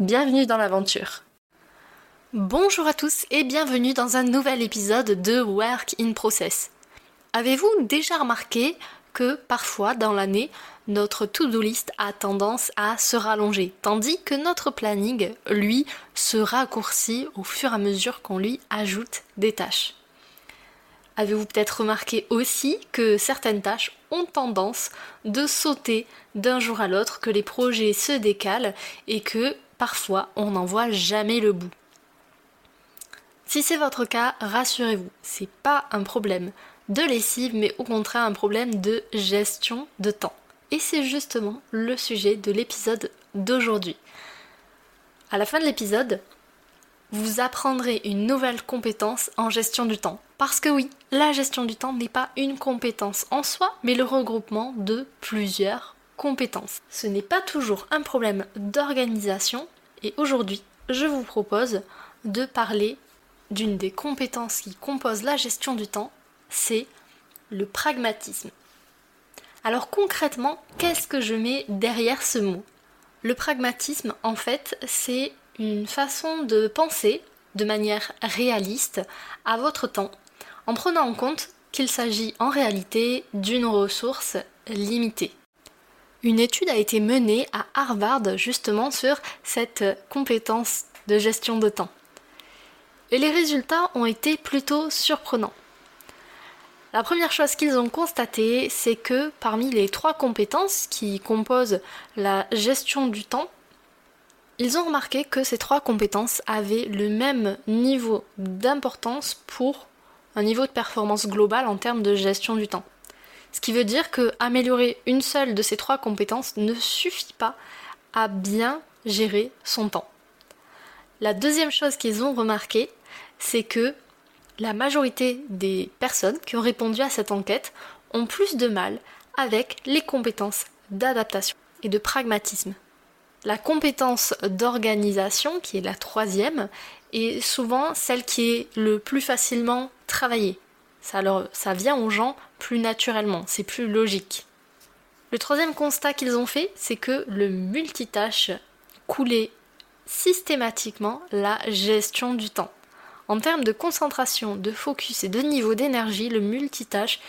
Bienvenue dans l'aventure. Bonjour à tous et bienvenue dans un nouvel épisode de Work in Process. Avez-vous déjà remarqué que parfois dans l'année, notre to-do list a tendance à se rallonger, tandis que notre planning, lui, se raccourcit au fur et à mesure qu'on lui ajoute des tâches? Avez-vous peut-être remarqué aussi que certaines tâches ont tendance de sauter d'un jour à l'autre, que les projets se décalent et que parfois on n'en voit jamais le bout. Si c'est votre cas, rassurez-vous, c'est pas un problème de lessive, mais au contraire un problème de gestion de temps. Et c'est justement le sujet de l'épisode d'aujourd'hui. À la fin de l'épisode, vous apprendrez une nouvelle compétence en gestion du temps. Parce que oui, la gestion du temps n'est pas une compétence en soi, mais le regroupement de plusieurs compétences. Ce n'est pas toujours un problème d'organisation et aujourd'hui, je vous propose de parler d'une des compétences qui composent la gestion du temps, c'est le pragmatisme. Alors concrètement, qu'est-ce que je mets derrière ce mot? Le pragmatisme, en fait, c'est une façon de penser de manière réaliste à votre temps, en prenant en compte qu'il s'agit en réalité d'une ressource limitée. Une étude a été menée à Harvard justement sur cette compétence de gestion de temps. Et les résultats ont été plutôt surprenants. La première chose qu'ils ont constaté, c'est que parmi les trois compétences qui composent la gestion du temps, ils ont remarqué que ces trois compétences avaient le même niveau d'importance pour un niveau de performance global en termes de gestion du temps. Ce qui veut dire que améliorer une seule de ces trois compétences ne suffit pas à bien gérer son temps. La deuxième chose qu'ils ont remarqué, c'est que la majorité des personnes qui ont répondu à cette enquête ont plus de mal avec les compétences d'adaptation et de pragmatisme. La compétence d'organisation, qui est la troisième, est souvent celle qui est le plus facilement travaillée. Ça, ça vient aux gens plus naturellement, c'est plus logique. Le troisième constat qu'ils ont fait, c'est que le multitâche coulait systématiquement la gestion du temps. En termes de concentration, de focus et de niveau d'énergie, le multitâche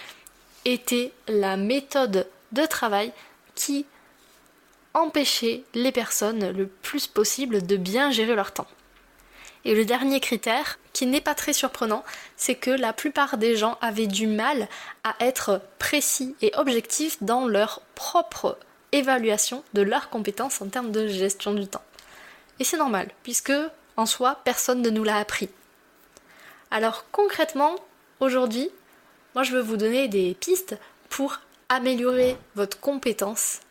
était la méthode de travail qui empêchait les personnes le plus possible de bien gérer leur temps. Et le dernier critère, qui n'est pas très surprenant, c'est que la plupart des gens avaient du mal à être précis et objectifs dans leur propre évaluation de leurs compétences en termes de gestion du temps. Et c'est normal, puisque en soi, personne ne nous l'a appris. Alors concrètement, aujourd'hui, moi je veux vous donner des pistes pour améliorer votre compétence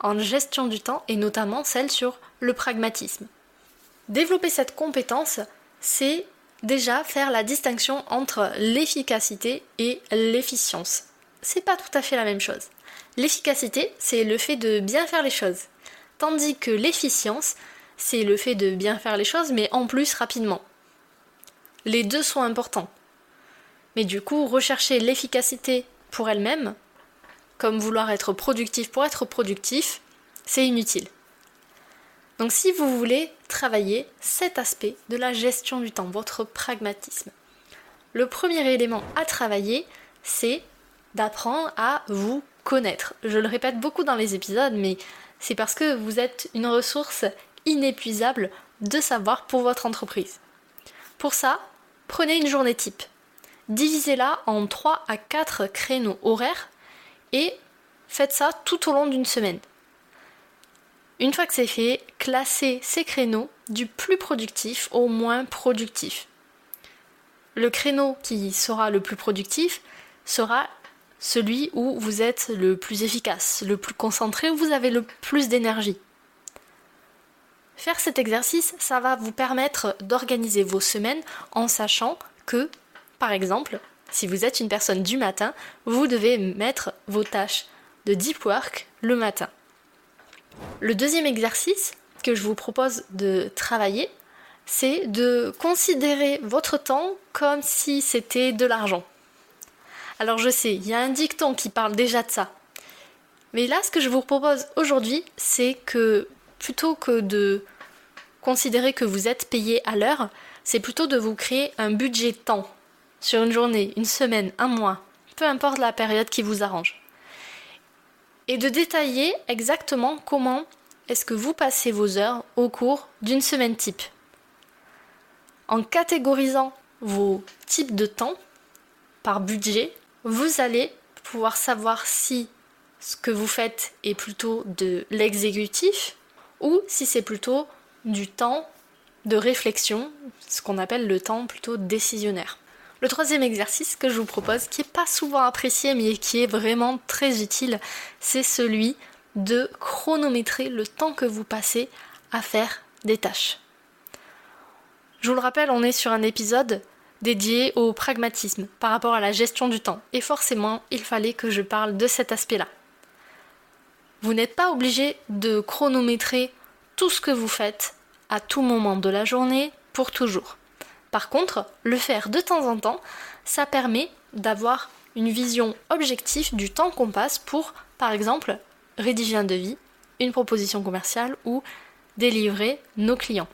en gestion du temps et notamment celle sur le pragmatisme. Développer cette compétence, c'est déjà faire la distinction entre l'efficacité et l'efficience. C'est pas tout à fait la même chose. L'efficacité, c'est le fait de bien faire les choses, tandis que l'efficience, c'est le fait de bien faire les choses, mais en plus rapidement. Les deux sont importants. Mais du coup, rechercher l'efficacité pour elle-même, comme vouloir être productif pour être productif, c'est inutile. Donc si vous voulez travailler cet aspect de la gestion du temps, votre pragmatisme, le premier élément à travailler, c'est d'apprendre à vous connaître. Je le répète beaucoup dans les épisodes, mais c'est parce que vous êtes une ressource inépuisable de savoir pour votre entreprise. Pour ça, prenez une journée type. Divisez-la en 3 à 4 créneaux horaires et faites ça tout au long d'une semaine. Une fois que c'est fait, classez ces créneaux du plus productif au moins productif. Le créneau qui sera le plus productif sera celui où vous êtes le plus efficace, le plus concentré, où vous avez le plus d'énergie. Faire cet exercice, ça va vous permettre d'organiser vos semaines en sachant que, par exemple, si vous êtes une personne du matin, vous devez mettre vos tâches de deep work le matin. Le deuxième exercice que je vous propose de travailler, c'est de considérer votre temps comme si c'était de l'argent. Alors je sais, il y a un dicton qui parle déjà de ça. Mais là, ce que je vous propose aujourd'hui, c'est que plutôt que de considérer que vous êtes payé à l'heure, c'est plutôt de vous créer un budget temps sur une journée, une semaine, un mois, peu importe la période qui vous arrange. Et de détailler exactement comment est-ce que vous passez vos heures au cours d'une semaine type. En catégorisant vos types de temps par budget, vous allez pouvoir savoir si ce que vous faites est plutôt de l'exécutif ou si c'est plutôt du temps de réflexion, ce qu'on appelle le temps plutôt décisionnaire. Le troisième exercice que je vous propose, qui n'est pas souvent apprécié mais qui est vraiment très utile, c'est celui de chronométrer le temps que vous passez à faire des tâches. Je vous le rappelle, on est sur un épisode dédié au pragmatisme par rapport à la gestion du temps. Et forcément, il fallait que je parle de cet aspect-là. Vous n'êtes pas obligé de chronométrer tout ce que vous faites à tout moment de la journée pour toujours. Par contre, le faire de temps en temps, ça permet d'avoir une vision objective du temps qu'on passe pour, par exemple, rédiger un devis, une proposition commerciale ou délivrer nos clients.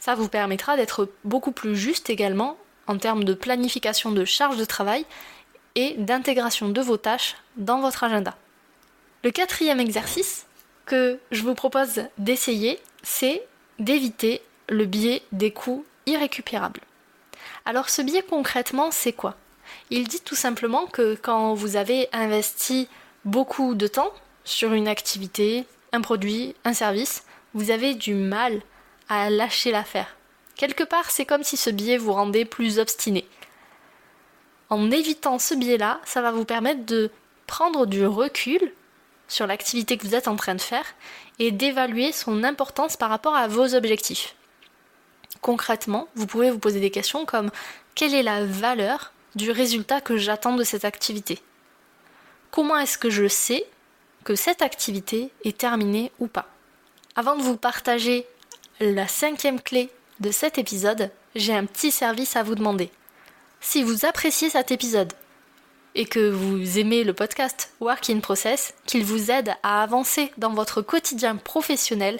Ça vous permettra d'être beaucoup plus juste également en termes de planification de charge de travail et d'intégration de vos tâches dans votre agenda. Le quatrième exercice que je vous propose d'essayer, c'est d'éviter le biais des coûts irrécupérables. Alors ce biais concrètement, c'est quoi? Il dit tout simplement que quand vous avez investi beaucoup de temps sur une activité, un produit, un service, vous avez du mal à lâcher l'affaire. Quelque part, c'est comme si ce biais vous rendait plus obstiné. En évitant ce biais-là, ça va vous permettre de prendre du recul sur l'activité que vous êtes en train de faire et d'évaluer son importance par rapport à vos objectifs. Concrètement, vous pouvez vous poser des questions comme quelle est la valeur du résultat que j'attends de cette activité? Comment est-ce que je sais que cette activité est terminée ou pas? Avant de vous partager la cinquième clé de cet épisode, j'ai un petit service à vous demander. Si vous appréciez cet épisode et que vous aimez le podcast Work in Process, qu'il vous aide à avancer dans votre quotidien professionnel,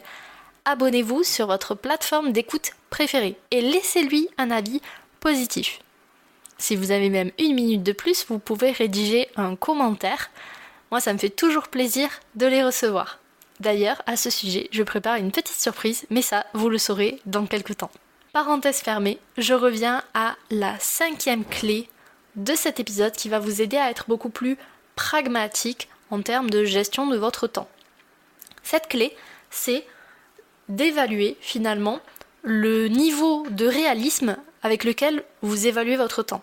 abonnez-vous sur votre plateforme d'écoute préférée et laissez-lui un avis positif. Si vous avez même une minute de plus, vous pouvez rédiger un commentaire. Moi, ça me fait toujours plaisir de les recevoir. D'ailleurs, à ce sujet, je prépare une petite surprise, mais ça, vous le saurez dans quelques temps. Parenthèse fermée, je reviens à la cinquième clé de cet épisode qui va vous aider à être beaucoup plus pragmatique en termes de gestion de votre temps. Cette clé, c'est d'évaluer finalement le niveau de réalisme avec lequel vous évaluez votre temps.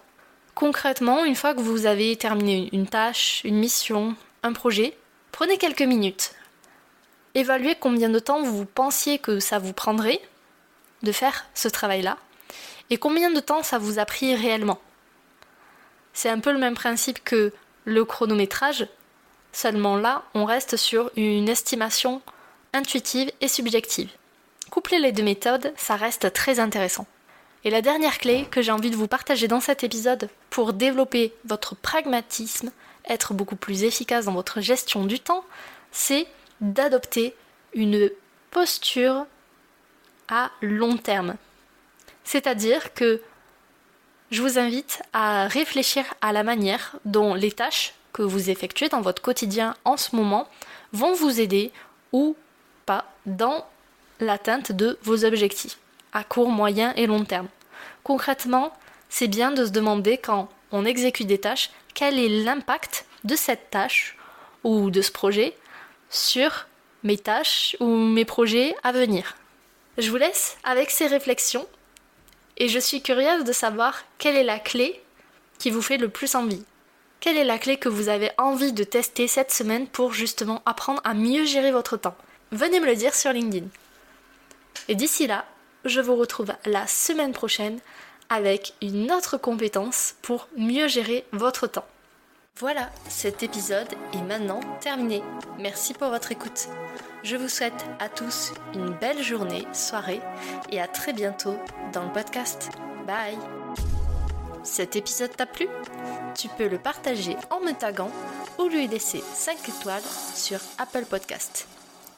Concrètement, une fois que vous avez terminé une tâche, une mission, un projet, prenez quelques minutes. Évaluez combien de temps vous pensiez que ça vous prendrait de faire ce travail-là et combien de temps ça vous a pris réellement. C'est un peu le même principe que le chronométrage, seulement là, on reste sur une estimation intuitive et subjective. Coupler les deux méthodes, ça reste très intéressant. Et la dernière clé que j'ai envie de vous partager dans cet épisode pour développer votre pragmatisme, être beaucoup plus efficace dans votre gestion du temps, c'est d'adopter une posture à long terme. C'est-à-dire que je vous invite à réfléchir à la manière dont les tâches que vous effectuez dans votre quotidien en ce moment vont vous aider ou dans l'atteinte de vos objectifs à court, moyen et long terme. Concrètement, c'est bien de se demander quand on exécute des tâches, quel est l'impact de cette tâche ou de ce projet sur mes tâches ou mes projets à venir. Je vous laisse avec ces réflexions et je suis curieuse de savoir quelle est la clé qui vous fait le plus envie. Quelle est la clé que vous avez envie de tester cette semaine pour justement apprendre à mieux gérer votre temps? Venez me le dire sur LinkedIn. Et d'ici là, je vous retrouve la semaine prochaine avec une autre compétence pour mieux gérer votre temps. Voilà, cet épisode est maintenant terminé. Merci pour votre écoute. Je vous souhaite à tous une belle journée, soirée et à très bientôt dans le podcast. Bye Cet épisode t'a plu? Tu peux le partager en me taguant ou lui laisser 5 étoiles sur Apple Podcast.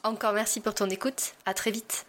Encore merci pour ton écoute, à très vite